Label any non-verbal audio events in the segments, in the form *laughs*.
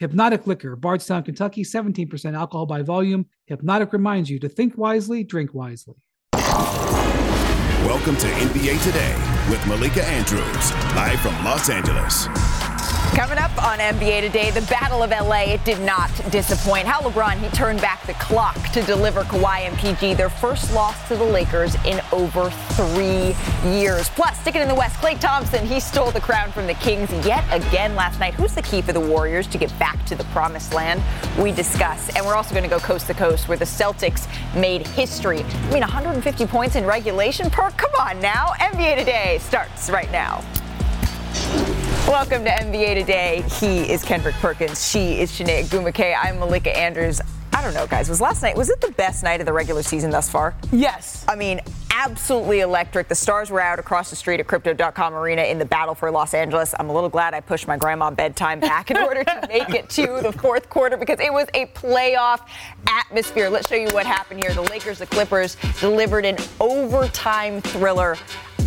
Hpnotiq Liquor, Bardstown, Kentucky, 17% alcohol by volume. Hpnotiq reminds you to think wisely, drink wisely. Welcome to NBA Today with Malika Andrews, live from Los Angeles. Coming up on NBA today, the Battle of LA, it did not disappoint. How LeBron, he turned back the clock to deliver Kawhi and PG their first loss to the Lakers in over three years. Plus, sticking in the West, Klay Thompson, he stole the crown from the Kings yet again last night. Who's the key for the Warriors to get back to the promised land? We discuss. And we're also going to go coast to coast where the Celtics made history. I mean, 150 points in regulation per. Come on now. NBA Today starts right now. Welcome to NBA Today. He is Kendrick Perkins. She is Chiney Ogwumike. I'm Malika Andrews. I don't know, guys. Was last night was it the best night of the regular season thus far? Yes. I mean, absolutely electric. The stars were out across the street at Crypto.com Arena in the battle for Los Angeles. I'm a little glad I pushed my grandma bedtime back in order to make it to the fourth quarter because it was a playoff atmosphere. Let's show you what happened here. The Lakers, the Clippers delivered an overtime thriller.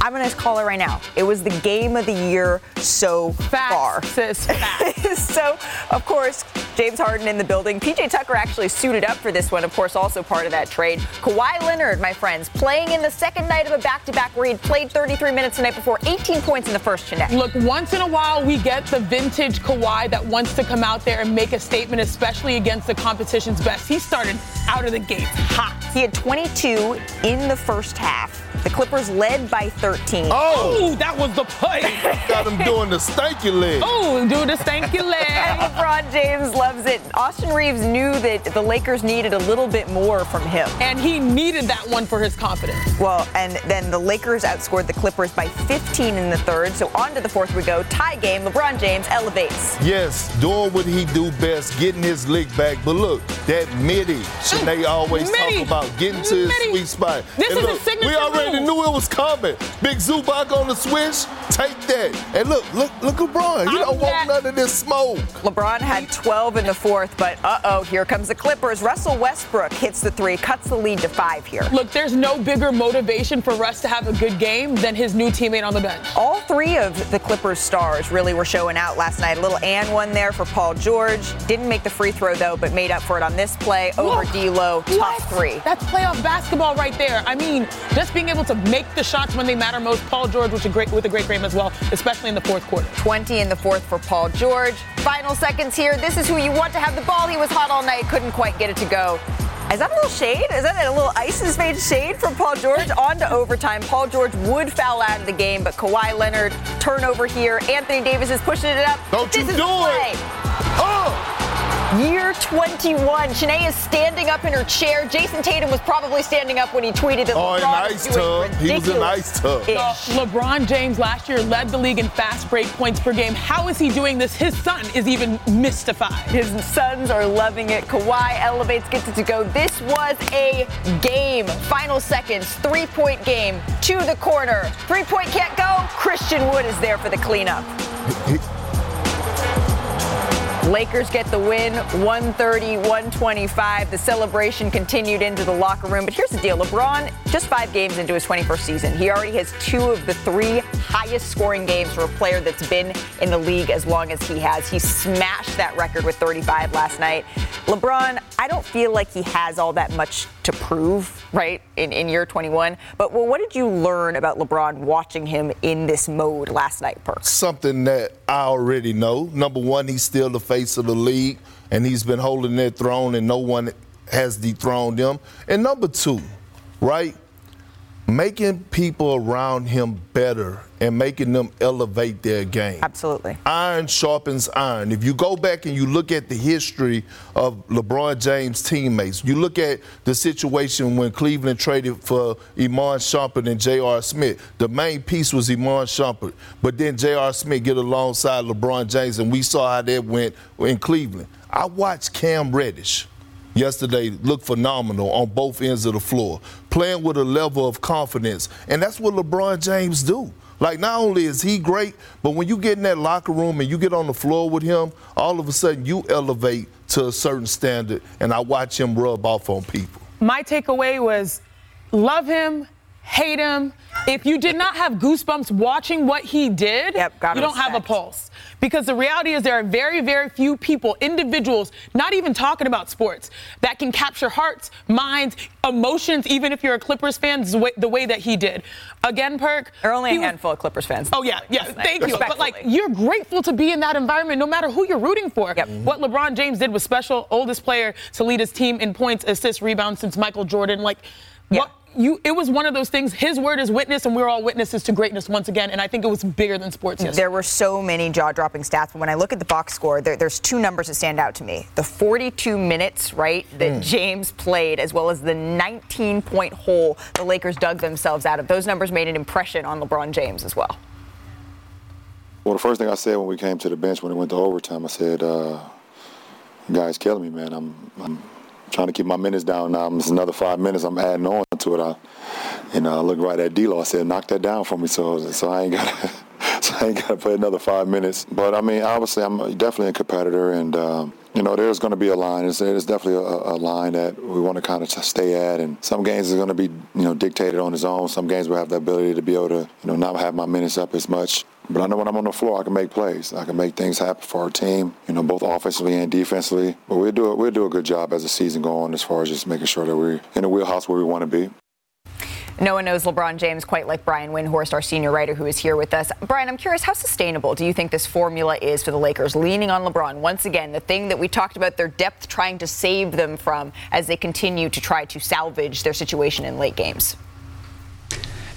I'm going to call it right now. It was the game of the year so Facts, far. Sis, *laughs* so, of course, James Harden in the building. PJ Tucker actually suited up for this one, of course, also part of that trade. Kawhi Leonard, my friends, playing in the second night of a back to back where he'd played 33 minutes the night before, 18 points in the first Chiney. Look, once in a while, we get the vintage Kawhi that wants to come out there and make a statement, especially against the competition's best. He started out of the gate hot. He had 22 in the first half. The Clippers led by 13. Oh, that was the play. *laughs* Got him doing the stanky leg. Oh, do the stanky And *laughs* leg. LeBron James loves it. Austin Reaves knew that the Lakers needed a little bit more from him. And he needed that one for his confidence. Well, and then the Lakers outscored the Clippers by 15 in the third. So on to the fourth we go. Tie game. LeBron James elevates. Yes, doing what he do best, getting his lick back. But look, that midi, Chiney mm. always Midi. talk about getting to his Midi. sweet spot. This and is look, his signature we already move. knew it was coming. Big Zubac on the switch, take that. And look, look, look, LeBron. You I'm don't want none of this smoke. LeBron had 12 in the fourth, but uh-oh, here comes the Clippers. Russell Westbrook hits the three, cuts the lead to five here. Look, there's no bigger motivation for Russ to have a good game than his new teammate on the bench. All three of the Clippers stars really were showing out last night. A little and one there for Paul George. Didn't make the free throw though, but made up for it on this play over Look, D'Lo. Top what? three. That's playoff basketball right there. I mean, just being able to make the shots when they matter most. Paul George with a great with a great game as well, especially in the fourth quarter. 20 in the fourth for Paul George. Final seconds here. This is who you want to have the ball. He was hot all night, couldn't quite get it to go. Is that a little shade? Is that a little ISIS made shade from Paul George? On to overtime. Paul George would foul out of the game, but Kawhi Leonard turnover here. Anthony Davis is pushing it up. Don't this you is do the play. it. Year 21. Chiney is standing up in her chair. Jayson Tatum was probably standing up when he tweeted that Oh, in LeBron ice is doing tub. He was in ridiculous ice tub. ish. Uh, LeBron James last year led the league in fast break points per game. How is he doing this? His son is even mystified. His sons are loving it. Kawhi elevates, gets it to go. This was a game. Final seconds, three point game to the corner. Three point can't go. Christian Wood is there for the cleanup. Lakers get the win 130 125. The celebration continued into the locker room. But here's the deal LeBron, just five games into his 21st season, he already has two of the three highest scoring games for a player that's been in the league as long as he has. He smashed that record with 35 last night. LeBron, I don't feel like he has all that much to prove, right, in, in year 21. But well, what did you learn about LeBron watching him in this mode last night, Perks? something that I already know. Number one, he's still the face of the league, and he's been holding that throne, and no one has dethroned him. And number two, right, making people around him better and making them elevate their game. Absolutely. Iron sharpens iron. If you go back and you look at the history of LeBron James' teammates, you look at the situation when Cleveland traded for Iman Shumpert and J.R. Smith. The main piece was Iman Shumpert, but then J.R. Smith get alongside LeBron James, and we saw how that went in Cleveland. I watched Cam Reddish yesterday looked phenomenal on both ends of the floor, playing with a level of confidence. And that's what LeBron James do. Like not only is he great, but when you get in that locker room and you get on the floor with him, all of a sudden you elevate to a certain standard and I watch him rub off on people. My takeaway was love him, hate him. If you did not have goosebumps watching what he did, yep, you don't respect. have a pulse. Because the reality is there are very, very few people, individuals, not even talking about sports, that can capture hearts, minds, emotions, even if you're a Clippers fan, the way, the way that he did. Again, Perk. There are only a handful was, of Clippers fans. Oh, yeah, yeah, thank you. But, like, you're grateful to be in that environment no matter who you're rooting for. Yep. What LeBron James did was special, oldest player to lead his team in points, assists, rebounds since Michael Jordan. Like, yeah. what you it was one of those things his word is witness and we're all witnesses to greatness once again and i think it was bigger than sports yesterday. there were so many jaw-dropping stats but when i look at the box score there, there's two numbers that stand out to me the 42 minutes right that mm. james played as well as the 19 point hole the lakers dug themselves out of those numbers made an impression on lebron james as well well the first thing i said when we came to the bench when it went to overtime i said uh, guys killing me man i'm, I'm trying to keep my minutes down now. It's another five minutes. I'm adding on to it. I, you know, I looked right at D'Lo. I said, knock that down for me. So, so I ain't got *laughs* so I ain't got to play another five minutes. But I mean, obviously, I'm definitely a competitor, and um, you know, there's going to be a line. There's definitely a, a, line that we want to kind of stay at. And some games is going to be, you know, dictated on his own. Some games will have the ability to be able to, you know, not have my minutes up as much. But I know when I'm on the floor, I can make plays. I can make things happen for our team, you know, both offensively and defensively. But we'll do, we'll do a good job as the season goes on as far as just making sure that we're in the wheelhouse where we want to be. No one knows LeBron James quite like Brian Windhorst, our senior writer who is here with us. Brian, I'm curious, how sustainable do you think this formula is for the Lakers, leaning on LeBron? Once again, the thing that we talked about their depth trying to save them from as they continue to try to salvage their situation in late games.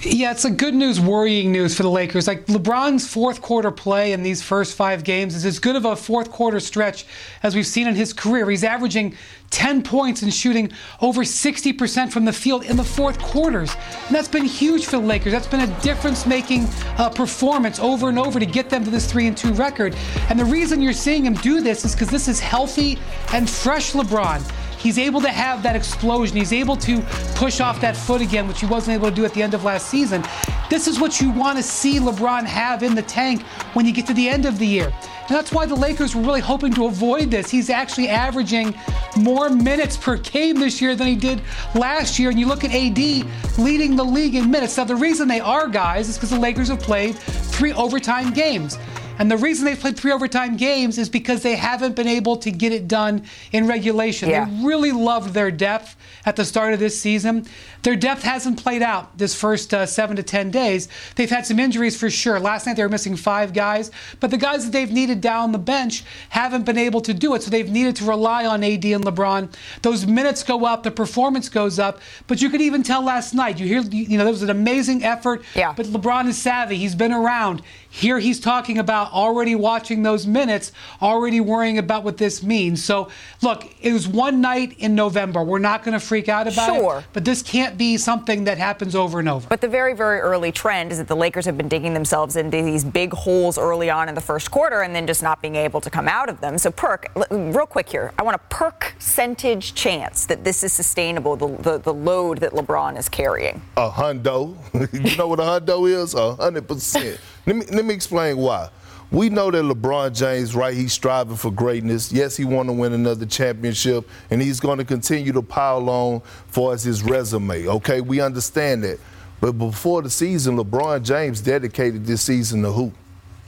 Yeah, it's a good news, worrying news for the Lakers. Like LeBron's fourth quarter play in these first five games is as good of a fourth quarter stretch as we've seen in his career. He's averaging 10 points and shooting over 60% from the field in the fourth quarters. And that's been huge for the Lakers. That's been a difference making uh, performance over and over to get them to this 3 and 2 record. And the reason you're seeing him do this is because this is healthy and fresh LeBron. He's able to have that explosion. He's able to push off that foot again, which he wasn't able to do at the end of last season. This is what you want to see LeBron have in the tank when you get to the end of the year. And that's why the Lakers were really hoping to avoid this. He's actually averaging more minutes per game this year than he did last year. And you look at AD leading the league in minutes. Now, the reason they are, guys, is because the Lakers have played three overtime games. And the reason they've played three overtime games is because they haven't been able to get it done in regulation. Yeah. They really loved their depth at the start of this season. Their depth hasn't played out this first uh, seven to 10 days. They've had some injuries for sure. Last night they were missing five guys, but the guys that they've needed down the bench haven't been able to do it. So they've needed to rely on AD and LeBron. Those minutes go up, the performance goes up, but you could even tell last night. You hear, you know, there was an amazing effort, yeah. but LeBron is savvy. He's been around. Here he's talking about already watching those minutes, already worrying about what this means. So, look, it was one night in November. We're not going to freak out about sure. it, but this can't be something that happens over and over. But the very, very early trend is that the Lakers have been digging themselves into these big holes early on in the first quarter and then just not being able to come out of them. So, perk, real quick here, I want a perk percentage chance that this is sustainable, the, the, the load that LeBron is carrying. A hundo. *laughs* you know what a hundo is? A hundred percent. Let me let me explain why. We know that LeBron James, right, he's striving for greatness. Yes, he want to win another championship, and he's going to continue to pile on for his resume. Okay, we understand that. But before the season, LeBron James dedicated this season to who?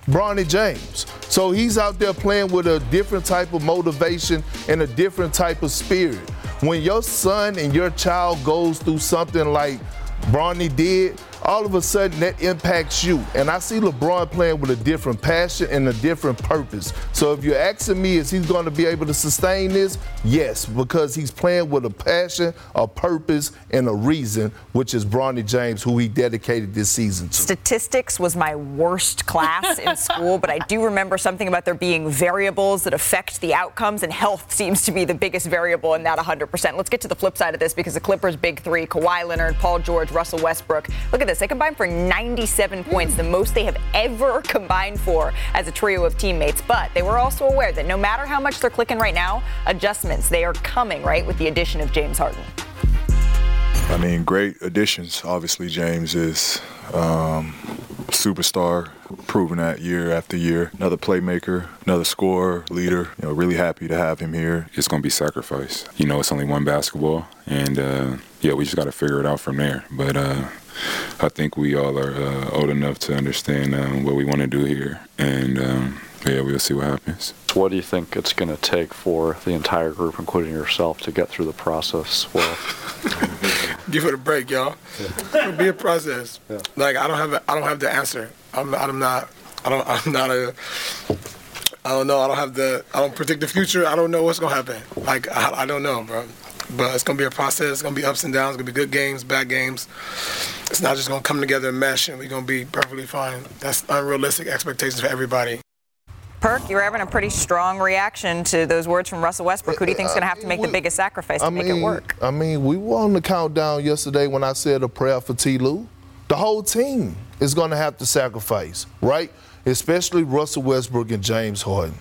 Bronny James. So he's out there playing with a different type of motivation and a different type of spirit. When your son and your child goes through something like Bronny did, all of a sudden that impacts you. And I see LeBron playing with a different passion and a different purpose. So if you're asking me, is he going to be able to sustain this? Yes, because he's playing with a passion, a purpose, and a reason, which is Bronny James, who he dedicated this season to. Statistics was my worst class in school, but I do remember something about there being variables that affect the outcomes, and health seems to be the biggest variable in that 100%. Let's get to the flip side of this because the Clippers' big three, Kawhi Leonard, Paul George, Russell Westbrook. Look at this this. They combined for 97 points, the most they have ever combined for as a trio of teammates. But they were also aware that no matter how much they're clicking right now, adjustments, they are coming, right, with the addition of James Harden. I mean, great additions. Obviously, James is um, superstar, proven that year after year. Another playmaker, another scorer, leader. You know, really happy to have him here. It's going to be sacrifice. You know, it's only one basketball, and uh, yeah, we just got to figure it out from there. But uh, I think we all are uh, old enough to understand um, what we want to do here, and um, yeah, we'll see what happens. What do you think it's going to take for the entire group, including yourself, to get through the process well? *laughs* Give it a break, y'all. It'll be a process. Yeah. Like I don't have, a, I don't have the answer. I'm, I'm not, I don't, I'm not a. I don't know. I don't have the. I don't predict the future. I don't know what's gonna happen. Like I, I don't know, bro. But it's gonna be a process. It's gonna be ups and downs. It's gonna be good games, bad games. It's not just gonna come together and mesh, and we're gonna be perfectly fine. That's unrealistic expectations for everybody. Perk, you're having a pretty strong reaction to those words from Russell Westbrook. Who do you think is going to have to make the biggest sacrifice to I make mean, it work? I mean, we were on the countdown yesterday when I said a prayer for T. Lue. The whole team is going to have to sacrifice, right? Especially Russell Westbrook and James Harden.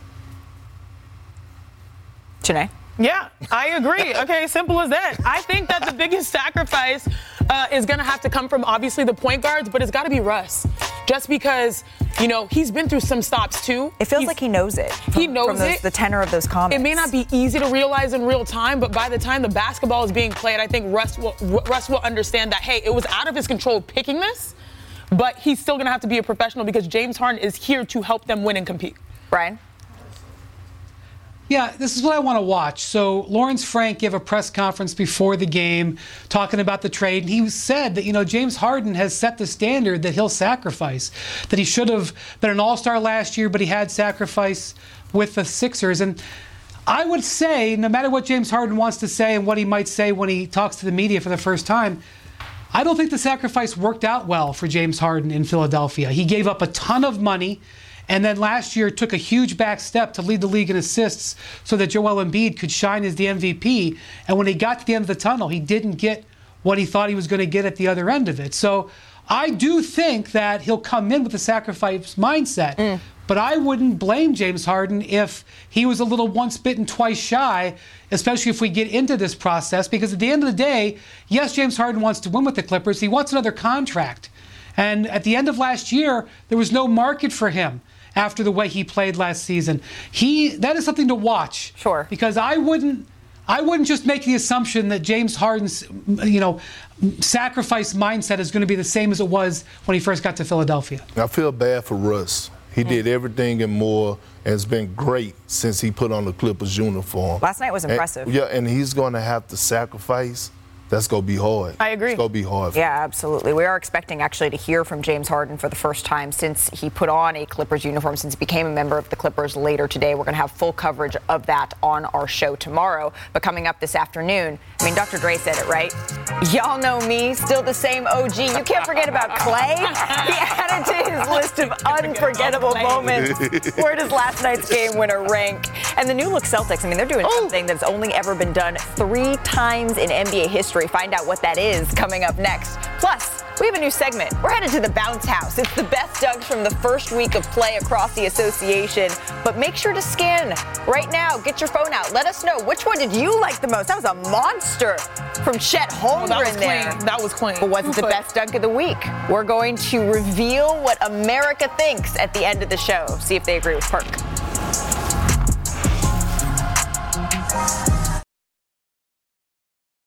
Chiney? Yeah, I agree. Okay, simple as that. I think that the biggest sacrifice uh, is going to have to come from obviously the point guards, but it's got to be Russ. Just because, you know, he's been through some stops too. It feels he's, like he knows it. From, he knows from those, it. The tenor of those comments. It may not be easy to realize in real time, but by the time the basketball is being played, I think Russ will, Russ will understand that, hey, it was out of his control picking this, but he's still going to have to be a professional because James Harden is here to help them win and compete. Brian? Yeah, this is what I want to watch. So Lawrence Frank gave a press conference before the game talking about the trade, and he said that you know James Harden has set the standard that he'll sacrifice. That he should have been an All-Star last year, but he had sacrifice with the Sixers. And I would say, no matter what James Harden wants to say and what he might say when he talks to the media for the first time, I don't think the sacrifice worked out well for James Harden in Philadelphia. He gave up a ton of money. And then last year took a huge back step to lead the league in assists so that Joel Embiid could shine as the MVP. And when he got to the end of the tunnel, he didn't get what he thought he was going to get at the other end of it. So I do think that he'll come in with a sacrifice mindset. Mm. But I wouldn't blame James Harden if he was a little once bitten, twice shy, especially if we get into this process. Because at the end of the day, yes, James Harden wants to win with the Clippers. He wants another contract. And at the end of last year, there was no market for him after the way he played last season. He that is something to watch. Sure. Because I wouldn't I wouldn't just make the assumption that James Harden's you know sacrifice mindset is going to be the same as it was when he first got to Philadelphia. I feel bad for Russ. He mm. did everything and more and has been great since he put on the Clippers uniform. Last night was impressive. And, yeah, and he's going to have to sacrifice that's going to be hard. I agree. It's going to be hard. Yeah, absolutely. We are expecting actually to hear from James Harden for the first time since he put on a Clippers uniform, since he became a member of the Clippers later today. We're going to have full coverage of that on our show tomorrow. But coming up this afternoon, I mean, Dr. Dre said it, right? Y'all know me, still the same OG. You can't forget about Klay. He added to his list of unforgettable moments. Where does last night's game winner rank? And the new look Celtics, I mean, they're doing something that's only ever been done three times in NBA history history. Find out what that is coming up next. Plus, we have a new segment. We're headed to the bounce house. It's the best dugs from the first week of play across the association. But make sure to scan right now. Get your phone out. Let us know which one did you like the most. That was a monster from Chet Holmgren oh, that there. Clean. That was clean. But what's the best dunk of the week? We're going to reveal what America thinks at the end of the show. See if they agree with Perk.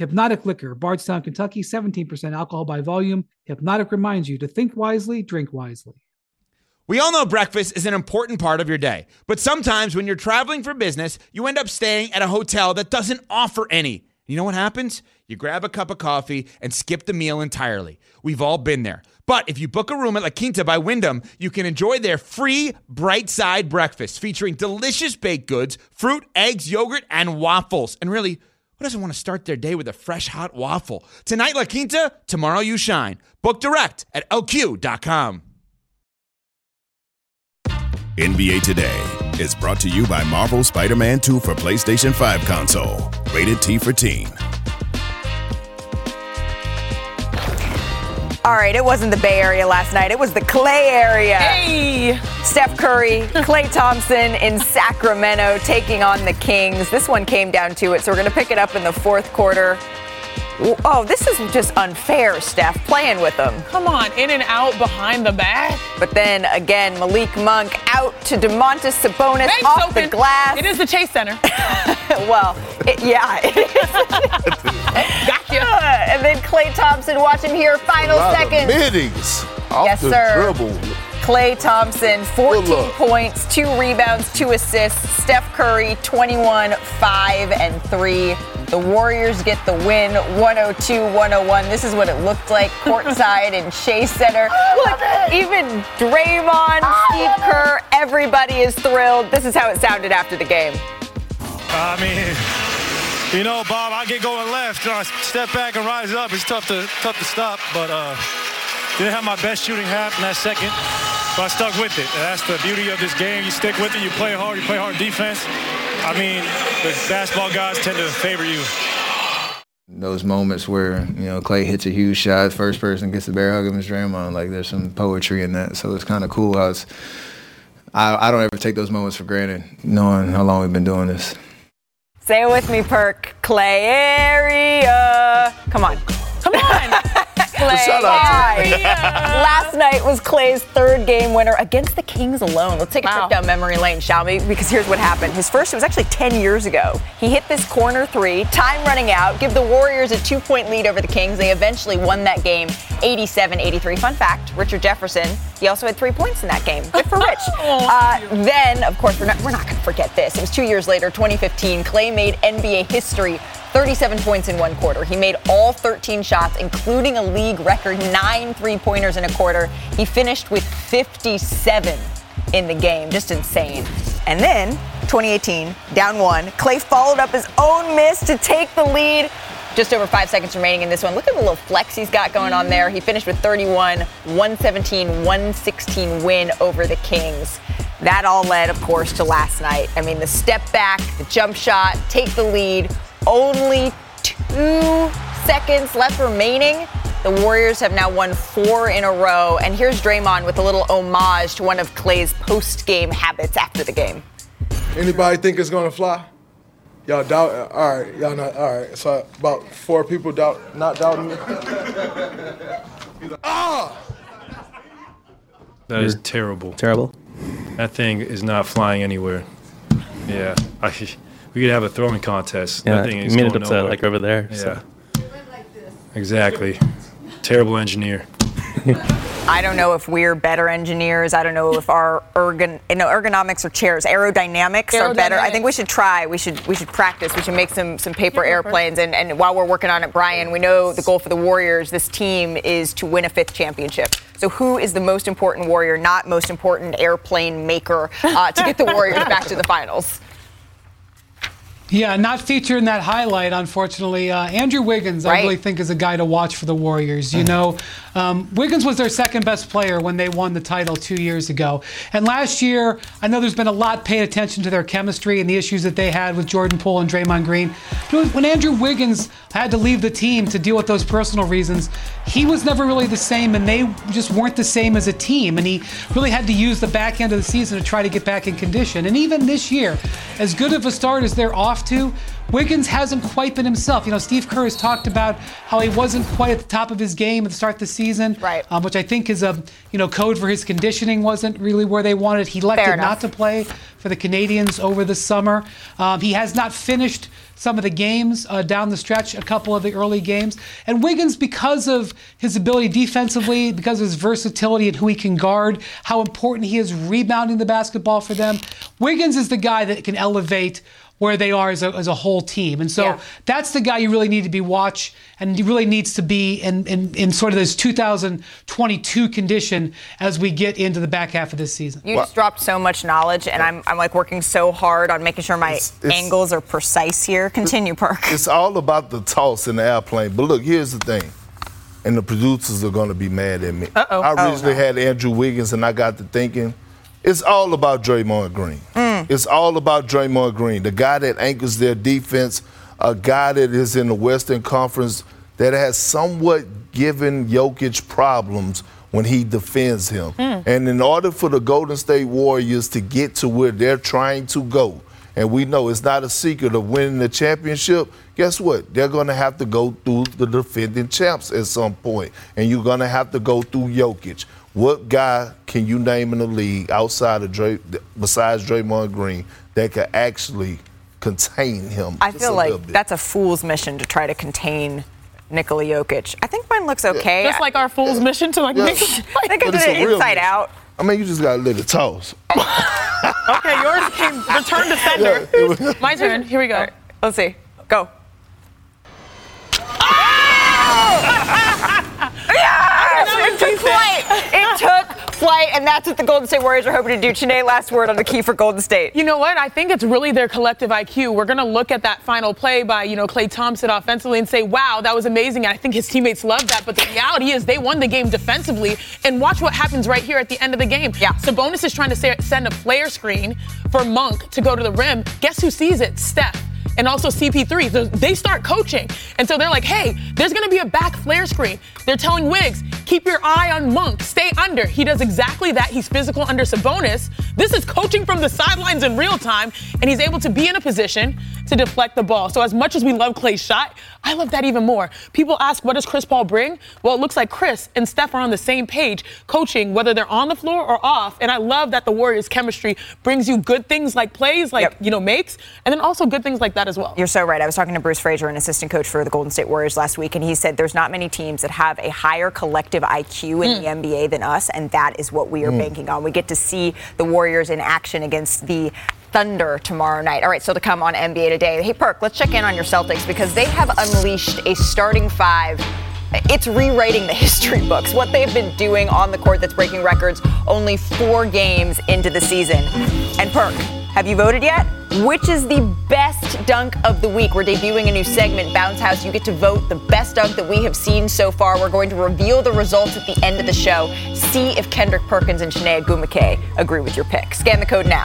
Hpnotiq Liquor, Bardstown, Kentucky, 17% alcohol by volume. Hpnotiq reminds you to think wisely, drink wisely. We all know breakfast is an important part of your day, but sometimes when you're traveling for business, you end up staying at a hotel that doesn't offer any. You know what happens? You grab a cup of coffee and skip the meal entirely. We've all been there. But if you book a room at La Quinta by Wyndham, you can enjoy their free bright side breakfast featuring delicious baked goods, fruit, eggs, yogurt, and waffles. And really, who doesn't want to start their day with a fresh hot waffle? Tonight, La Quinta, tomorrow, you shine. Book direct at lq.com. NBA Today is brought to you by Marvel Spider Man 2 for PlayStation 5 console. Rated T for Teen. All right, it wasn't the Bay Area last night. It was the Klay area. Hey! Steph Curry, *laughs* Klay Thompson in Sacramento taking on the Kings. This one came down to it, so we're going to pick it up in the fourth quarter. Oh, this is just unfair, Steph, playing with them. Come on, in and out behind the back. But then again, Malik Monk out to Domantas Sabonis Thanks, off Open. the glass. It is the Chase Center. *laughs* well, it, yeah. It is. *laughs* gotcha. *laughs* and then Klay Thompson, watch him here, final A lot of seconds. middies off Yes, the sir. dribble. Klay Thompson, 14 points, two rebounds, two assists. Steph Curry, 21, 5, and 3. The Warriors get the win, 102 101. This is what it looked like courtside in Chase Center. Look, even Draymond, Steve Kerr, everybody is thrilled. This is how it sounded after the game. I mean, you know, Bob, I get going left, and I step back and rise up. It's tough to tough to stop, but uh, didn't have my best shooting half in that second, but I stuck with it. And that's the beauty of this game. You stick with it. You play hard. You play hard defense. I mean, the basketball guys tend to favor you. Those moments where you know Klay hits a huge shot, first person gets the bear hug of his Draymond, like there's some poetry in that. So it's kind of cool. I was, I, I don't ever take those moments for granted, knowing how long we've been doing this. Say it with me, Perk. Klay area. Come on. Come on. Klay. Shout out to area. *laughs* *laughs* Last night was Klay's third game winner against the Kings alone. Let's take a Wow. trip down memory lane, shall we? Because here's what happened. His first, it was actually 10 years ago. He hit this corner three, time running out, give the Warriors a two point lead over the Kings. They eventually won that game 87 83. Fun fact Richard Jefferson, he also had three points in that game. Good for Rich. *laughs* uh, then, of course, we're not, we're not going to forget this. It was two years later, 2015. Klay made NBA history 37 points in one quarter. He made all 13 shots, including a league record nine three pointers in a quarter. He finished with 57 in the game. Just insane. And then, 2018, down one, Klay followed up his own miss to take the lead. Just over five seconds remaining in this one. Look at the little flex he's got going on there. He finished with 31, 117, 116 win over the Kings. That all led, of course, to last night. I mean, the step back, the jump shot, take the lead. Only two seconds left remaining. The Warriors have now won four in a row. And here's Draymond with a little homage to one of Klay's post game habits after the game. Anybody think it's gonna fly? Y'all doubt? All right, y'all not. All right, so about four people doubt, not doubting me. ah! That is terrible. Terrible. That thing is not flying anywhere. Yeah, I, we could have a throwing contest. Yeah, that thing you is made it going up to like over there. Yeah. So. Exactly. Terrible engineer. *laughs* I don't know if we're better engineers. I don't know if our ergon, you know, ergonomics or chairs, aerodynamics, are better. I think we should try. We should we should practice. We should make some some paper airplanes. And, and while we're working on it, Brian, we know the goal for the Warriors, this team, is to win a fifth championship. So who is the most important Warrior, not most important airplane maker, uh, to get the Warriors back to the finals? Yeah, not featured in that highlight, unfortunately. Uh, Andrew Wiggins, I really think, is a guy to watch for the Warriors. You know, um, Wiggins was their second best player when they won the title two years ago. And last year, I know there's been a lot paid attention to their chemistry and the issues that they had with Jordan Poole and Draymond Green. When Andrew Wiggins had to leave the team to deal with those personal reasons, he was never really the same, and they just weren't the same as a team. And he really had to use the back end of the season to try to get back in condition. And even this year, as good of a start as they're off to, Wiggins hasn't quite been himself. You know, Steve Kerr has talked about how he wasn't quite at the top of his game at the start of the season, right? Um, which I think is a you know code for his conditioning wasn't really where they wanted. He elected not to play for the Canadians over the summer. Um, he has not finished some of the games uh, down the stretch, a couple of the early games. And Wiggins, because of his ability defensively, because of his versatility and who he can guard, how important he is rebounding the basketball for them, Wiggins is the guy that can elevate where they are as a, as a whole team. And so Yeah. that's the guy you really need to be watch, and he really needs to be in, in, in sort of this 2022 condition as we get into the back half of this season. You just dropped so much knowledge, and I'm, I'm like working so hard on making sure my It's- it's- angles are precise here. Continue, Perk. It's all about the toss in the airplane. But look, here's the thing. And the producers are going to be mad at me. Uh-oh. I Oh, originally no. had Andrew Wiggins, and I got to thinking, it's all about Draymond Green. Mm. It's all about Draymond Green, the guy that anchors their defense, a guy that is in the Western Conference that has somewhat given Jokic problems when he defends him. Hmm. And in order for the Golden State Warriors to get to where they're trying to go, and we know it's not a secret of winning the championship, guess what? They're going to have to go through the defending champs at some point, and you're going to have to go through Jokic. What guy can you name in the league outside of Dray, besides Draymond Green, that could actually contain him? I just feel a like bit? that's a fool's mission to try to contain Nikola Jokic. I think mine looks okay. Just like our fool's mission to like Yeah. make *laughs* I think I did it's a it inside mission. out. I mean, you just got to let it toss. Okay, yours came return *laughs* defender. My turn. Here we go. Let's see. Go. Yes! *laughs* Ah! It took flight. It took flight, and that's what the Golden State Warriors are hoping to do. Chiney, last word on the key for Golden State. You know what? I think it's really their collective IQ. We're going to look at that final play by, you know, Klay Thompson offensively and say, wow, that was amazing. And I think his teammates love that. But the reality is they won the game defensively. And watch what happens right here at the end of the game. Yeah. Sabonis is trying to send a flare screen for Monk to go to the rim. Guess who sees it? Steph. And also CP3. So they start coaching. And so they're like, hey, there's going to be a back flare screen. They're telling Wiggs, keep your eye on Monk, stay under. He does exactly that. He's physical under Sabonis. This is coaching from the sidelines in real time, and he's able to be in a position to deflect the ball. So as much as we love Klay's shot, I love that even more. People ask, what does Chris Paul bring? Well, it looks like Chris and Steph are on the same page, coaching whether they're on the floor or off. And I love that the Warriors' chemistry brings you good things like plays, like Yep. you know makes, and then also good things like that as well. You're so right. I was talking to Bruce Fraser, an assistant coach for the Golden State Warriors last week, and he said there's not many teams that have a higher collective IQ in the mm. NBA than us, and that is what we are mm. banking on. We get to see the Warriors in action against the Thunder tomorrow night. All right, so to come on NBA today. Hey, Perk, let's check in on your Celtics because they have unleashed a starting five. It's rewriting the *laughs* history books. What they've been doing on the court that's breaking records only four games into the season. And Perk, have you voted yet? Which is the best dunk of the week? We're debuting a new segment, Bounce House. You get to vote the best dunk that we have seen so far. We're going to reveal the results at the end of the show. See if Kendrick Perkins and Chiney Ogwumike agree with your pick. Scan the code now.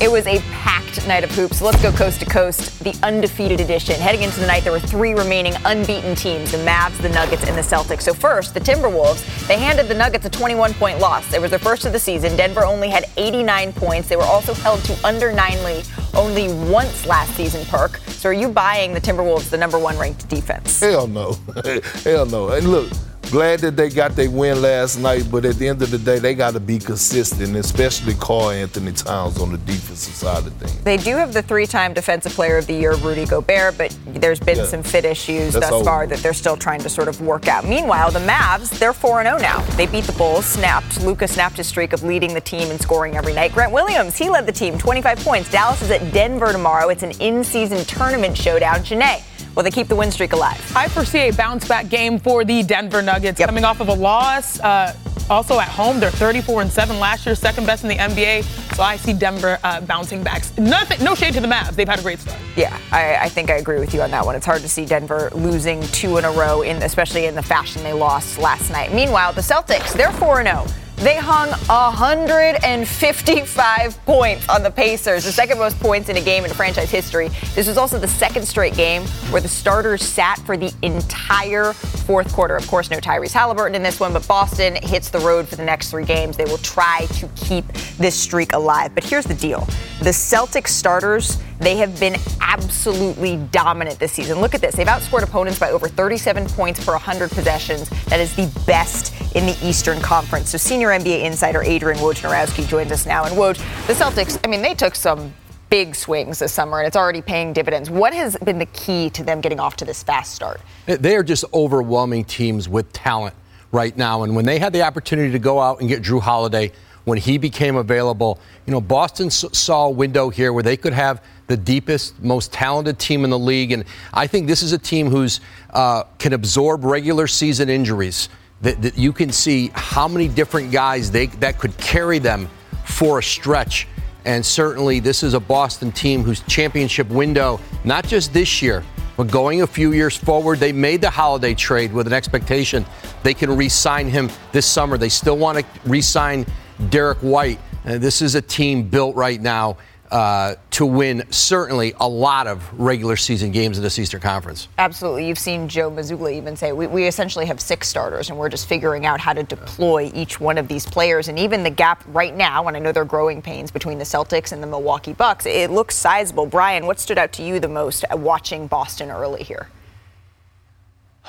It was a packed night of hoops. Let's go coast to coast, the undefeated edition. Heading into the night, there were three remaining unbeaten teams the Mavs, the Nuggets, and the Celtics. So, first, the Timberwolves. They handed the Nuggets a 21 point loss. It was their first of the season. Denver only had 89 points. They were also held to under nine lead only once last season, Perk. So, are you buying the Timberwolves the number one ranked defense? Hell no. *laughs* Hell no. And look, glad that they got their win last night, but at the end of the day, they got to be consistent, especially Karl-Anthony Towns on the defensive side of things. They do have the three-time Defensive Player of the Year, Rudy Gobert, but there's been Yeah. some fit issues That's thus over. far that they're still trying to sort of work out. Meanwhile, the Mavs, they're 4-0 now. They beat the Bulls, snapped. Luka snapped his streak of leading the team and scoring every night. Grant Williams, he led the team, 25 points. Dallas is at Denver tomorrow. It's an in-season tournament showdown. Chiney, will they keep the win streak alive? I foresee a bounce back game for the Denver Nuggets coming off of a loss. Uh, also at home, they're 34 and 7 last year, second best in the NBA. So I see Denver uh, bouncing back. Nothing, no shade to the Mavs. They've had a great start. Yeah, I, I think I agree with you on that one. It's hard to see Denver losing two in a row, in especially in the fashion they lost last night. Meanwhile, the Celtics, they're 4 0. They hung 155 points on the Pacers, the second most points in a game in franchise history. This was also the second straight game where the starters sat for the entire fourth quarter. Of course, no Tyrese Halliburton in this one, but Boston hits the road for the next three games. They will try to keep this streak alive. But here's the deal the Celtics starters, they have been absolutely dominant this season. Look at this. They've outscored opponents by over 37 points per 100 possessions. That is the best in the Eastern Conference. So senior NBA insider Adrian Wojnarowski joins us now. And Woj, the Celtics, I mean, they took some big swings this summer and it's already paying dividends. What has been the key to them getting off to this fast start? They are just overwhelming teams with talent right now. And when they had the opportunity to go out and get Jrue Holiday, when he became available, you know, Boston saw a window here where they could have the deepest, most talented team in the league. And I think this is a team who's uh, can absorb regular season injuries. That, that you can see how many different guys they that could carry them for a stretch. And certainly, this is a Boston team whose championship window, not just this year, but going a few years forward, they made the holiday trade with an expectation they can re sign him this summer. They still want to re sign Derrick White. And this is a team built right now uh, to win certainly a lot of regular season games in this Eastern Conference. Absolutely. You've seen Joe Mazzulla even say we, we essentially have six starters and we're just figuring out how to deploy each one of these players. And even the gap right now, and I know there are growing pains between the Celtics and the Milwaukee Bucks, it looks sizable. Brian, what stood out to you the most watching Boston early here?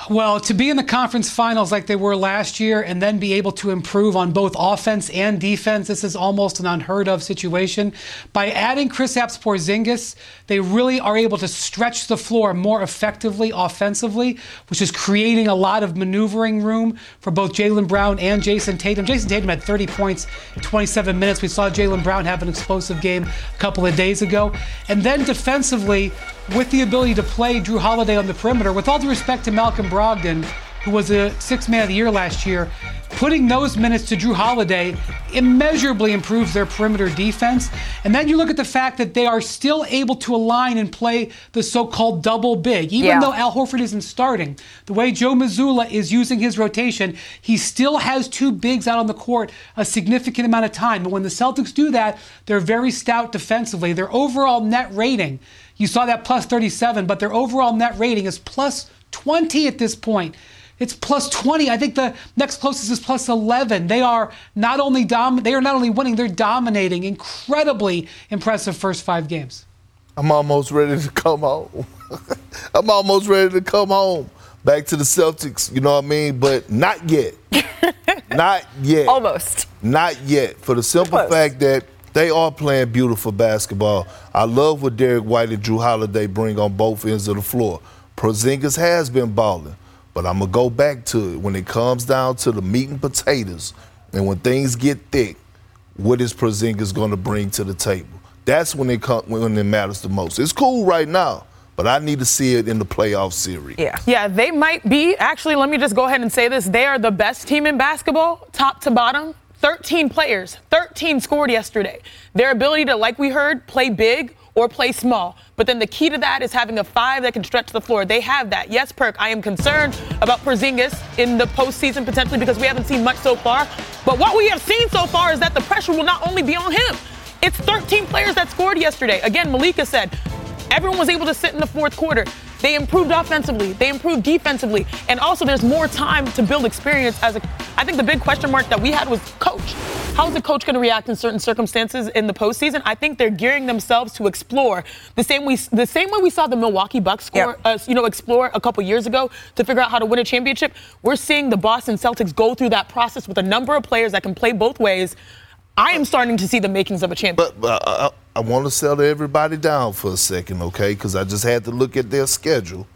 Well, to be in the conference finals like they were last year and then be able to improve on both offense and defense, this is almost an unheard of situation. By adding Kristaps Porzingis, they really are able to stretch the floor more effectively offensively, which is creating a lot of maneuvering room for both Jaylen Brown and Jayson Tatum. Jayson Tatum had 30 points in 27 minutes. We saw Jaylen Brown have an explosive game a couple of days ago. And then defensively, with the ability to play Jrue Holiday on the perimeter, with all due respect to Malcolm Brogdon, who was a six man of the year last year, putting those minutes to Jrue Holiday immeasurably improves their perimeter defense. And then you look at the fact that they are still able to align and play the so called double big. Even Yeah. though Al Horford isn't starting, the way Joe Mazzulla is using his rotation, he still has two bigs out on the court a significant amount of time. But when the Celtics do that, they're very stout defensively. Their overall net rating, you saw that plus 37, but their overall net rating is plus 20 at this point. It's plus 20. I think the next closest is plus 11. They are not only dom- they are not only winning, they're dominating. Incredibly impressive first 5 games. I'm almost ready to come home. *laughs* I'm almost ready to come home. Back to the Celtics, you know what I mean? But not yet. *laughs* not yet. Almost. Not yet. For the simple fact that they are playing beautiful basketball. I love what Derrick White and Jrue Holiday bring on both ends of the floor. Porzingis has been balling, but I'm gonna go back to it when it comes down to the meat and potatoes, and when things get thick. What is Porzingis gonna bring to the table? That's when it come, when it matters the most. It's cool right now, but I need to see it in the playoff series. Yeah. Yeah, they might be. Actually, let me just go ahead and say this. They are the best team in basketball, top to bottom. 13 players, 13 scored yesterday. Their ability to, like we heard, play big or play small. But then the key to that is having a five that can stretch the floor. They have that. Yes, Perk, I am concerned about Porzingis in the postseason potentially because we haven't seen much so far. But what we have seen so far is that the pressure will not only be on him. It's 13 players that scored yesterday. Again, Malika said everyone was able to sit in the fourth quarter. They improved offensively, they improved defensively, and also there's more time to build experience. As a, I think the big question mark that we had was coach. How's the coach going to react in certain circumstances in the postseason? I think they're gearing themselves to explore the same way the same way we saw the Milwaukee Bucks score, yep. uh, you know, explore a couple years ago to figure out how to win a championship. We're seeing the Boston Celtics go through that process with a number of players that can play both ways. I am starting to see the makings of a champion. But, but uh, I want to settle everybody down for a second, okay? Because I just had to look at their schedule.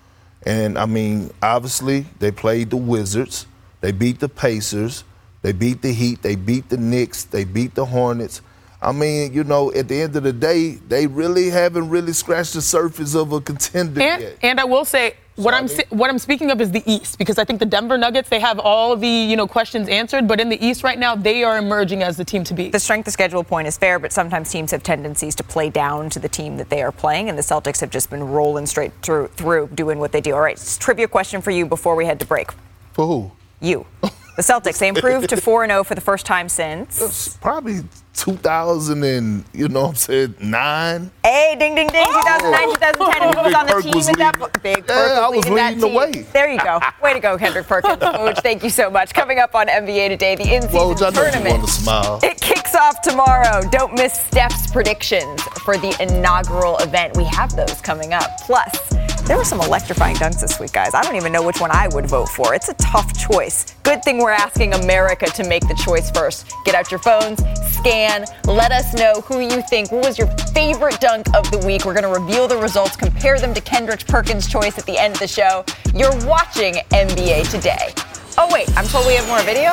And I mean, obviously, they played the Wizards, they beat the Pacers, they beat the Heat. They beat the Knicks. They beat the Hornets. I mean, you know, at the end of the day, they really haven't really scratched the surface of a contender and, yet. And I will say, what I'm what I'm speaking of is the East because I think the Denver Nuggets they have all the you know questions answered, but in the East right now they are emerging as the team to beat. The strength of schedule point is fair, but sometimes teams have tendencies to play down to the team that they are playing, and the Celtics have just been rolling straight through through doing what they do. All right, trivia question for you before we head to break. For who? You. *laughs* The Celtics, they improved to *laughs* 4 0 for the first time since. It's probably 2000 and, you know what I'm saying, 9. Hey, ding, ding, ding, 2009, 2010. And who was on the team was at that point? Big Yeah, Perk I was leading the way. There you go. *laughs* Way to go, Kendrick Perkins. Woj, thank you so much. Coming up on NBA Today, the in-season Woj, I you tournament. smile. It kicks off tomorrow. Don't miss Steph's predictions for the inaugural event. We have those coming up. Plus, there were some electrifying dunks this week, guys. I don't even know which one I would vote for. It's a tough choice. Good thing we're asking America to make the choice first. Get out your phones, scan, let us know who you think. What was your favorite dunk of the week? We're going to reveal the results, compare them to Kendrick Perkins' choice at the end of the show. You're watching NBA Today. Oh, wait, I'm told we have more video?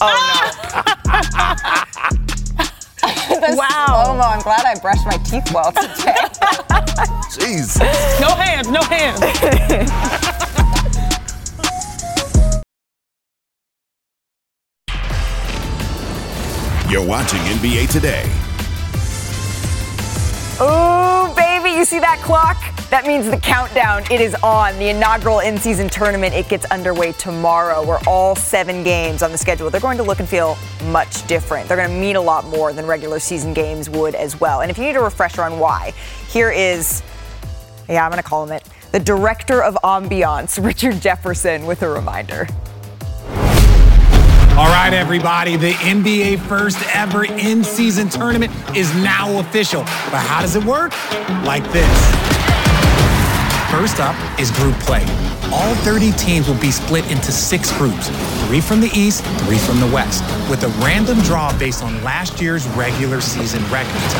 Oh, no. *laughs* The Wow. Oh, Slow-mo. I'm glad I brushed my teeth well today. *laughs* Jeez. No hands, no hands. You're watching NBA Today. Ooh, baby, you see that clock? That means the countdown. It is on. The inaugural in season tournament. It gets underway tomorrow. We're all seven games on the schedule. They're going to look and feel much different. They're going to mean a lot more than regular season games would as well. And if you need a refresher on why, here is, yeah, I'm going to call him it, the director of ambiance, *laughs* Richard Jefferson, with a reminder. All right, everybody, the NBA first ever in season tournament is now official. But how does it work? Like this. First up is group play. All 30 teams will be split into six groups three from the East, three from the West, with a random draw based on last year's regular season records.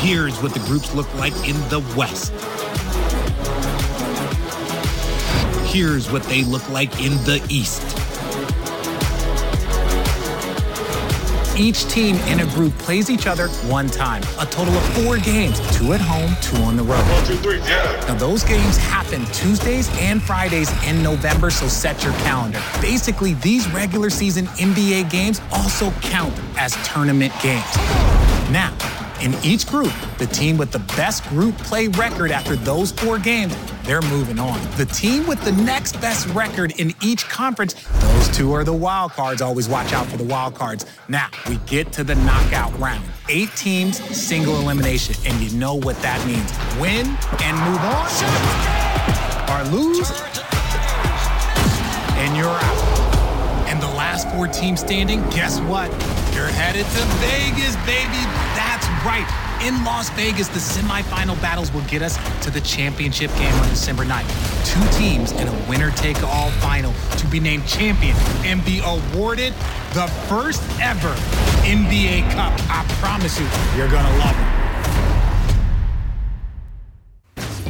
Here's what the groups look like in the West. Here's what they look like in the East. Each team in a group plays each other one time, a total of four games, two at home, two on the road. One, two, three, yeah. Now, those games happen Tuesdays and Fridays in November, so set your calendar. Basically, these regular season NBA games also count as tournament games. Now, in each group, the team with the best group play record after those four games, they're moving on. The team with the next best record in each conference, those two are the wild cards. Always watch out for the wild cards. Now, we get to the knockout round. Eight teams, single elimination. And you know what that means. Win and move on, or lose, and you're out. And the last four teams standing, guess what? You're headed to Vegas, baby. That's right. In Las Vegas, the semifinal battles will get us to the championship game on December 9th. Two teams in a winner take all final to be named champion and be awarded the first ever NBA Cup. I promise you, you're going to love it.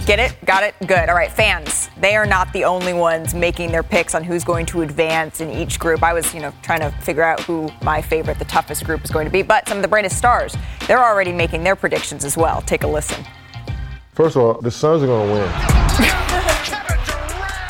Get it? Got it? Good. All right, fans. They are not the only ones making their picks on who's going to advance in each group. I was, you know, trying to figure out who my favorite, the toughest group is going to be. But some of the brightest stars, they're already making their predictions as well. Take a listen. First of all, the Suns are going to win.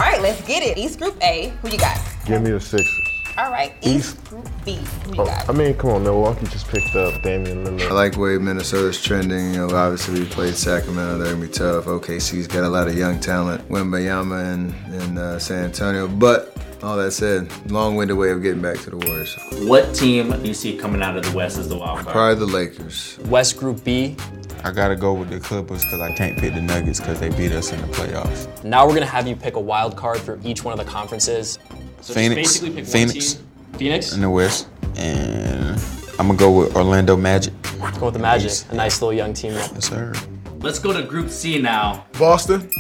All right, let's get it. East Group A, who you got? Give me the Sixers. All right, East Group B, Oh. I mean, come on, Milwaukee just picked up Damian Lillard. I like the way Minnesota's trending. You know, obviously we played Sacramento. They're gonna be tough. OKC's got a lot of young talent. Wembanyama and, and uh, San Antonio. But all that said, long-winded way of getting back to the Warriors. What team do you see coming out of the West as the wild card? Probably the Lakers. West Group B, I gotta go with the Clippers because I can't pick the Nuggets because they beat us in the playoffs. Now we're gonna have you pick a wild card for each one of the conferences. So Phoenix, just basically pick Phoenix, one team. Phoenix. in the West, and I'm gonna go with Orlando Magic. Go with the Magic, a nice little young team. Yes, sir. Let's go to Group C now. Boston. *laughs*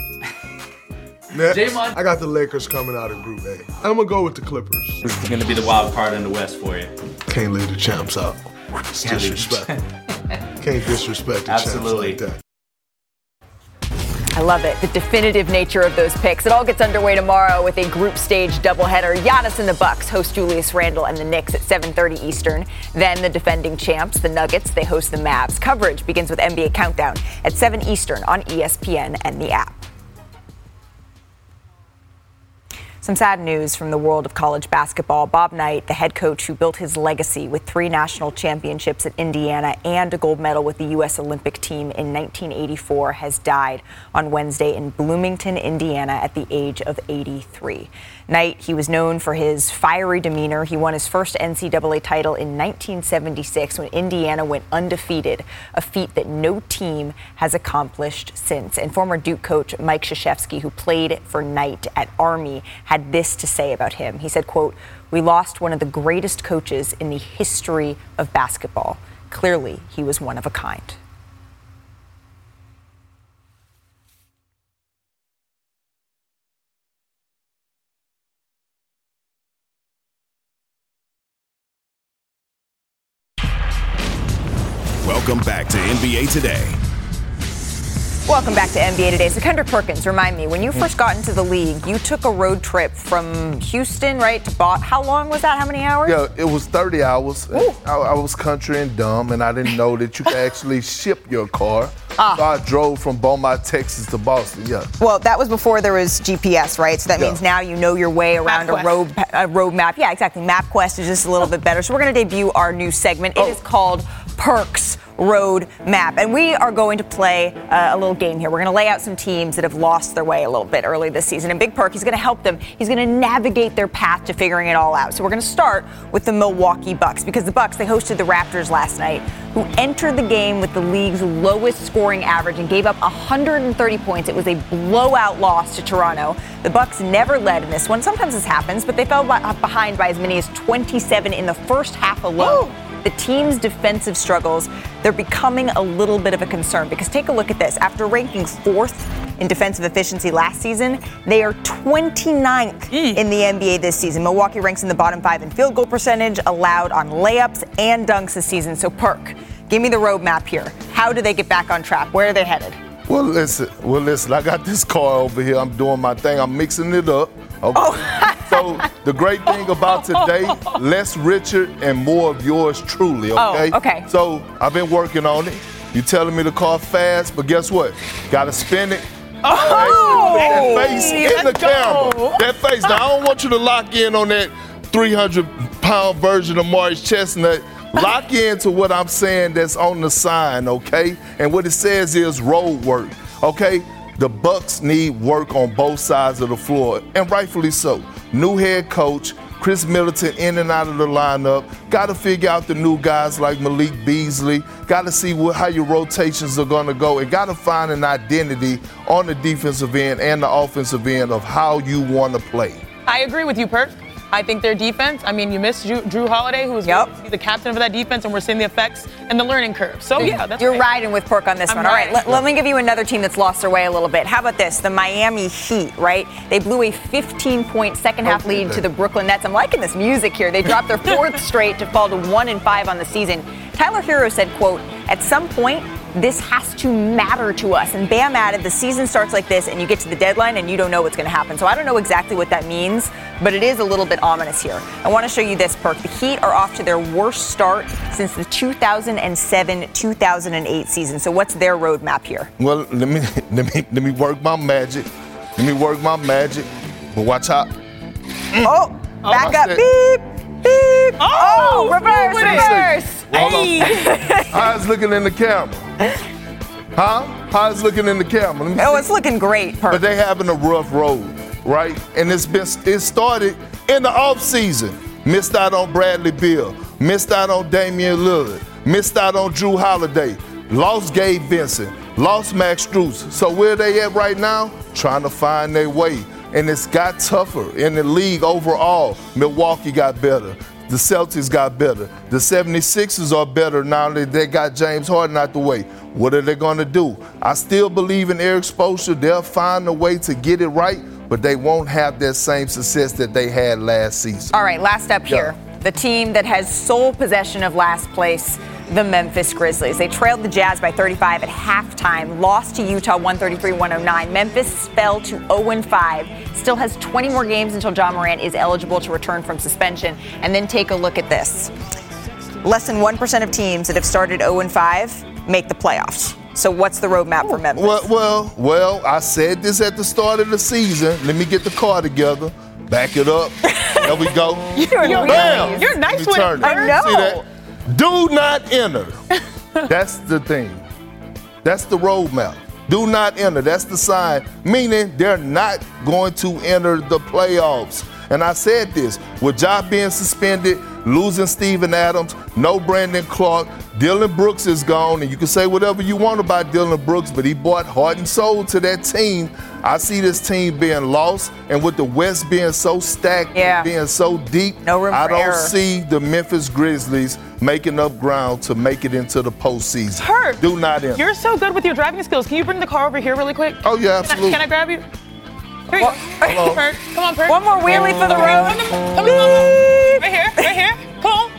Next, Draymond. I got the Lakers coming out of Group A. I'm gonna go with the Clippers. This is gonna be the wild card in the West for you. Can't leave the champs out. It's Can't disrespect. Can't disrespect the Absolutely. champs like that. I love it. The definitive nature of those picks. It all gets underway tomorrow with a group stage doubleheader. Giannis and the Bucks host Julius Randle and the Knicks at 7:30 Eastern. Then the defending champs, the Nuggets, they host the Mavs. Coverage begins with NBA Countdown at 7 Eastern on ESPN and the app. Some sad news from the world of college basketball. Bob Knight, the head coach who built his legacy with three national championships at Indiana and a gold medal with the U.S. Olympic team in 1984, has died on Wednesday in Bloomington, Indiana, at the age of 83. Knight, he was known for his fiery demeanor. He won his first NCAA title in 1976 when Indiana went undefeated, a feat that no team has accomplished since. And former Duke coach Mike Krzyzewski, who played for Knight at Army, had this to say about him. He said, quote, "We lost one of the greatest coaches in the history of basketball. Clearly, he was one of a kind." NBA Today. Welcome back to NBA Today. So, Kendrick Perkins, remind me, when you first got into the league, you took a road trip from Houston, right, to Bot. How long was that? How many hours? Yeah, it was 30 hours. I, I was country and dumb, and I didn't know that you could actually *laughs* ship your car. Ah. So I drove from Beaumont, Texas to Boston. Yeah. Well, that was before there was GPS, right? So that Yeah. means now you know your way around a road a road map. Yeah, exactly. MapQuest is just a little bit better. So we're going to debut our new segment. It is called Perks Road Map, and we are going to play uh, a little game here. We're going to lay out some teams that have lost their way a little bit early this season. And Big Perk, he's going to help them. He's going to navigate their path to figuring it all out. So we're going to start with the Milwaukee Bucks because the Bucks they hosted the Raptors last night, who entered the game with the league's lowest scoring average and gave up 130 points. It was a blowout loss to Toronto. The Bucks never led in this one. Sometimes this happens, but they fell behind by as many as 27 in the first half alone. The team's defensive struggles, they're becoming a little bit of a concern because take a look at this. After ranking fourth in defensive efficiency last season, they are 29th in the NBA this season. Milwaukee ranks in the bottom five in field goal percentage, allowed on layups and dunks this season. So, Perk, give me the roadmap here. How do they get back on track? Where are they headed? Well, listen. Well, listen. I got this car over here. I'm doing my thing. I'm mixing it up. Oh, *laughs* okay. So the great thing about today, less Richard and more of yours truly. Oh, Okay. okay. So I've been working on it. You telling me the car fast, but guess what? Got to spin it. Oh, that face in the go. camera. That face. Now I don't want you to lock in on that 300 pound version of Morris Chestnut. Lock into what I'm saying that's on the sign, okay? And what it says is road work, okay? The Bucks need work on both sides of the floor, and rightfully so. New head coach, Khris Middleton in and out of the lineup. Got to figure out the new guys like Malik Beasley. Got to see what, how your rotations are going to go, and got to find an identity on the defensive end and the offensive end of how you want to play. I agree with you, Perk. I think their defense, I mean, you missed Jrue, Jrue Holiday, who was going the captain of that defense, and we're seeing the effects and the learning curve. So, yeah, that's You're right. riding with Pork on this I'm one. All right, riding. let, let me give you another team that's lost their way a little bit. How about this? The Miami Heat, right? They blew a 15 point second half lead to the Brooklyn Nets. I'm liking this music here. They dropped their *laughs* fourth straight to fall to 1 and 5 on the season. Tyler Herro said, quote, at some point, this has to matter to us. And Bam added, the season starts like this, and you get to the deadline and you don't know what's going to happen. So I don't know exactly what that means, but it is a little bit ominous here. I want to show you this perk. The Heat are off to their worst start since the 2007 2008 season. So what's their roadmap here? Well, let me *laughs* let me let me work my magic. Let me work my magic. But watch out. Mm. Oh, oh, back watch up. that. Beep, beep. Oh, oh reverse, reverse. Hold on. *laughs* How's looking in the camera? Huh? How's looking in the camera? Let me Oh, see. it's looking great. But they having a rough road, right? And it's been it started in the off season. Missed out on Bradley Beal. Missed out on Damian Lillard. Missed out on Jrue Holiday. Lost Gabe Vincent. Lost Max Strus. So where they at right now? Trying to find their way. And it's got tougher in the league overall. Milwaukee got better. The Celtics got better. The 76ers are better now that they got James Harden out the way. What are they going to do? I still believe in Erik Spoelstra. They'll find a way to get it right, but they won't have that same success that they had last season. All right, last up here. The team that has sole possession of last place, the Memphis Grizzlies. They trailed the Jazz by 35 at halftime, lost to Utah 133 109. Memphis fell to 0 5, still has 20 more games until Ja Morant is eligible to return from suspension. And then take a look at this. Less than 1% of teams that have started 0 5 make the playoffs. So, what's the roadmap for Memphis? Well, well, well, I said this at the start of the season. Let me get the car together. Back it up. *laughs* There we go. You're Bam! nice. You're nice with it. I know. Do not enter. *laughs* That's the thing. That's the roadmap. Do not enter. That's the sign, meaning they're not going to enter the playoffs. And I said this with job being suspended, losing Steven Adams, no Brandon Clarke, Dillon Brooks is gone, and you can say whatever you want about Dillon Brooks, but he brought heart and soul to that team. I see this team being lost, and with the West being so stacked, Yeah. and being so deep, No I don't error. see the Memphis Grizzlies making up ground to make it into the postseason. Hurt. Do not enter. You're so good with your driving skills. Can you bring the car over here really quick? Oh, yeah, Can I- absolutely. Can I, grab you? Here you go. Hello. Perk. Come on, Perk. One more wheelie for the road. Come on, come on, come on. Right here, right here. Come on.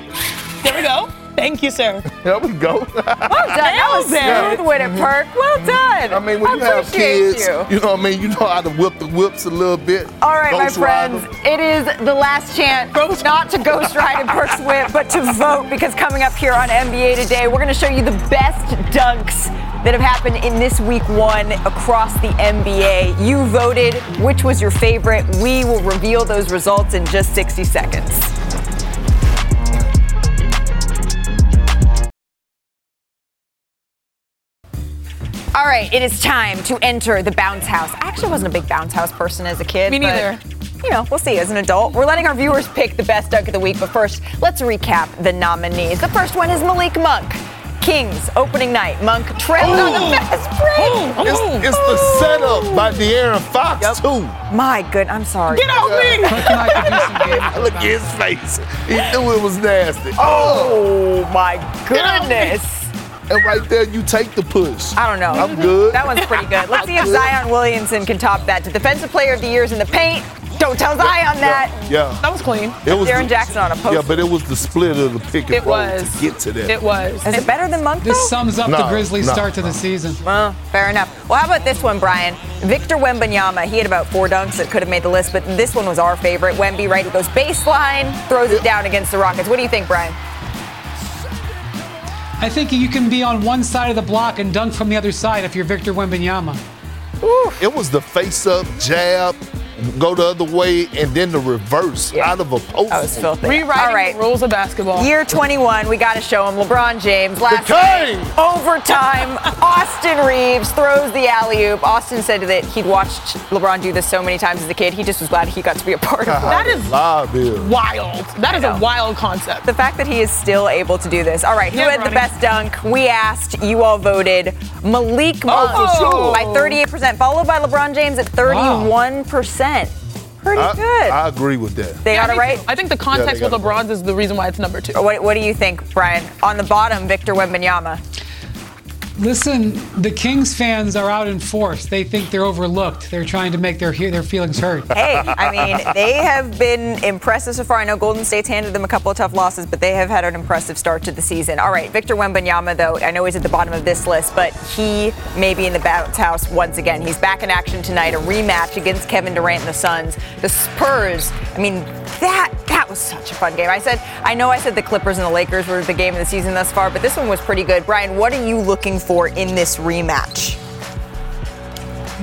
There we go. Thank you, sir. There we go. *laughs* Well done. That was Nailed it. smooth with it, Perk. Well done. I mean, when you have appreciate kids, you. you. know what I mean? You know how to whip the whips a little bit. All right, my Ghost ride friends, 'em. it is the last chance not to ghost ride in Perk's whip, but to vote because coming up here on NBA Today, we're going to show you the best dunks that have happened in this week one across the NBA. You voted which was your favorite. We will reveal those results in just 60 seconds. All right, it is time to enter the bounce house. I actually wasn't a big bounce house person as a kid. Me but, neither. You know, we'll see as an adult. We're letting our viewers pick the best dunk of the week, but first, let's recap the nominees. The first one is Malik Monk. Kings opening night. Monk trailed on the fast break. It's, it's the setup by De'Aaron Fox, too. My good, I'm sorry. Get off me! *laughs* Look at his face. He knew it was nasty. Oh my goodness. And right there, you take the push. I don't know. I'm good. That one's pretty good. Let's see if *laughs* Zion Williamson can top that. To defensive player of the years in the paint. Don't tell Zion that. Yeah. That was clean. It was Jaren the- Jackson on a post. Yeah, but it was the split of the pick and It roll was. to get to that. It was. Is it better than Monk? This though? sums up No, the Grizzlies' no, start to no. the season. Well, fair enough. Well, how about this one, Brian? Victor Wembanyama. He had about four dunks that could have made the list, but this one was our favorite. Wemby, right? He goes baseline, throws it down against the Rockets. What do you think, Brian? I think you can be on one side of the block and dunk from the other side if you're Victor Wembanyama. It was the face up jab, go the other way, and then the reverse out of a post. That was filthy. Rewriting All right. the rules of basketball. Year 21, we got to show him LeBron James. Last king! night, overtime, Austin Reaves throws the alley oop. Austin said that he'd watched LeBron do this so many times as a kid. He just was glad he got to be a part of it. That is live wild. That is a wild concept. The fact that he is still able to do this. All right, who Yeah, had the best dunk? We asked, you all voted Malik oh, Monk for sure. by 38%, followed by LeBron James at 31%. Pretty I, good. I agree with that. they got I it think- right? I think the context got with it. LeBron's is the reason why it's number two. What, what do you think, Brian? On the bottom, Victor Wembanyama. Listen, the Kings fans are out in force. They think they're overlooked. They're trying to make their their feelings heard. Hey, I mean, they have been impressive so far. I know Golden State's handed them a couple of tough losses, but they have had an impressive start to the season. All right, Victor Wembanyama, though, I know he's at the bottom of this list, but he may be in the bounce house once again. He's back in action tonight, a rematch against Kevin Durant and the Suns. The Spurs, I mean, that that was such a fun game. I said, I know I said the Clippers and the Lakers were the game of the season thus far, but this one was pretty good. Brian, what are you looking for in this rematch?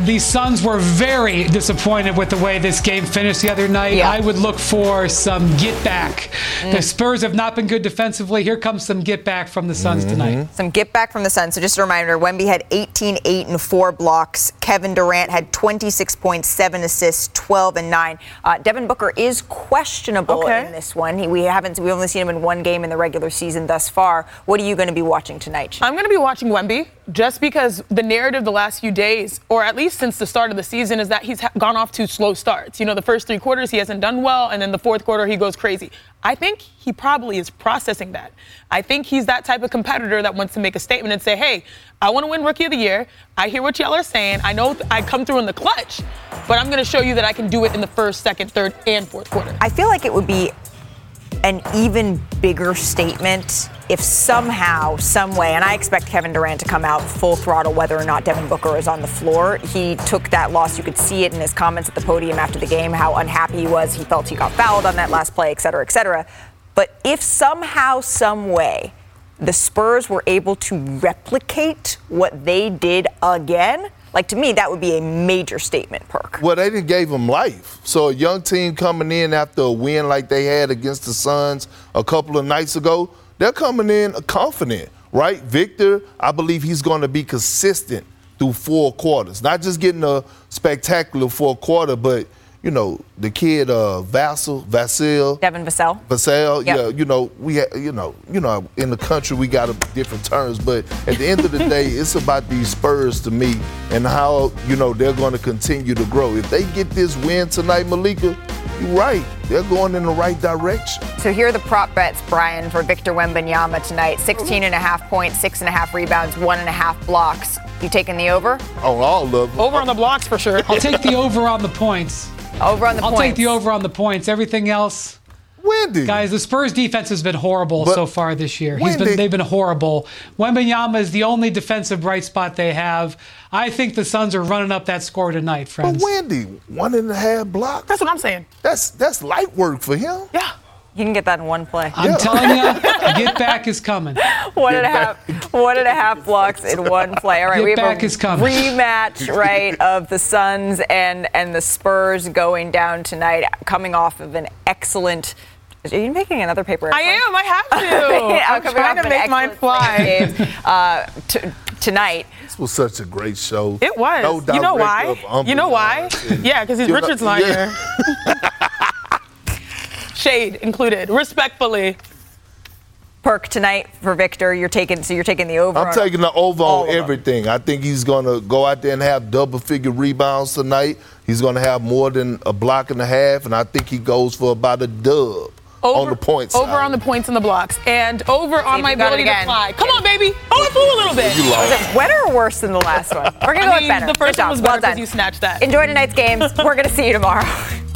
The Suns were very disappointed with the way this game finished the other night. Yeah. I would look for some get back. Mm. The Spurs have not been good defensively. Here comes some get back from the Suns tonight. Some get back from the Suns. So just a reminder, Wemby had 18, 8, and 4 blocks. Kevin Durant had 26 points, 7 assists, 12 and 9. Uh, Devin Booker is questionable Okay. in this one. He, we haven't we've only seen him in one game in the regular season thus far. What are you going to be watching tonight? I'm going to be watching Wemby just because the narrative the last few days, or at least since the start of the season, is that he's ha- gone off to slow starts. You know, the first three quarters he hasn't done well, and then the fourth quarter he goes crazy. I think he probably is processing that. I think he's that type of competitor that wants to make a statement and say, hey, I want to win Rookie of the Year. I hear what y'all are saying. I know th- I come through in the clutch, but I'm going to show you that I can do it in the first, second, third, and fourth quarter. I feel like it would be an even bigger statement if somehow, some way, and I expect Kevin Durant to come out full throttle whether or not Devin Booker is on the floor. He took that loss. You could see it in his comments at the podium after the game, how unhappy he was. He felt he got fouled on that last play, et cetera, et cetera. But if somehow, some way, the Spurs were able to replicate what they did again, like to me, that would be a major statement, Perk. Well, they didn't gave him life. So a young team coming in after a win like they had against the Suns a couple of nights ago, they're coming in confident, right? Victor, I believe he's going to be consistent through four quarters, not just getting a spectacular fourth quarter, but you know the kid uh, Vassell, Vassell, Devin Vassell. Vassell, Yep. yeah, you know we, ha- you know, you know, in the country we got a, different terms, but at the end of the *laughs* day, it's about these Spurs to me and how you know they're going to continue to grow. If they get this win tonight, Malika, you're right, they're going in the right direction. So here are the prop bets, Brian, for Victor Wembanyama tonight. 16 and a half points, six and a half rebounds, one and a half blocks. You taking the over? On all of them. Over on the blocks for sure. I'll take the *laughs* over on the points. Over on the I'll points. take the over on the points. Everything else. Wemby. Guys, the Spurs defense has been horrible But- so far this year. He's Wemby- been, they've been horrible. Wembanyama is the only defensive bright spot they have. I think the Suns are running up that score tonight, friends. But. Wemby, one and a half blocks. That's what I'm saying. That's that's light work for him. Yeah. You can get that in one play. I'm telling you, *laughs* get back is coming. One and a half, one and a half blocks in one play. All right, Get we have back a is coming. rematch, right, of the Suns and and the Spurs going down tonight, coming off of an excellent. Are you making another paper? I am. I have to. *laughs* I'm I'm trying to make mine excellent fly. game, uh, t- tonight. This was such a great show. It was. No you know why? You know why? Yeah, because You know- Richard's not yeah. *laughs* here. Shade included, respectfully. Perk tonight for Victor. You're taking so you're taking the over. I'm taking the over on everything. I think he's going to go out there and have double figure rebounds tonight. He's going to have more than a block and a half, and I think he goes for about a dub on the points. Over on the points and the blocks, and over on my you ability to fly. Come on, baby. Oh, it flew a little bit. You Was it better or worse than the last one? We're gonna I go mean, better. the first Good one was job. Well better because done. you snatched that. Enjoy tonight's games. We're gonna see you tomorrow. *laughs*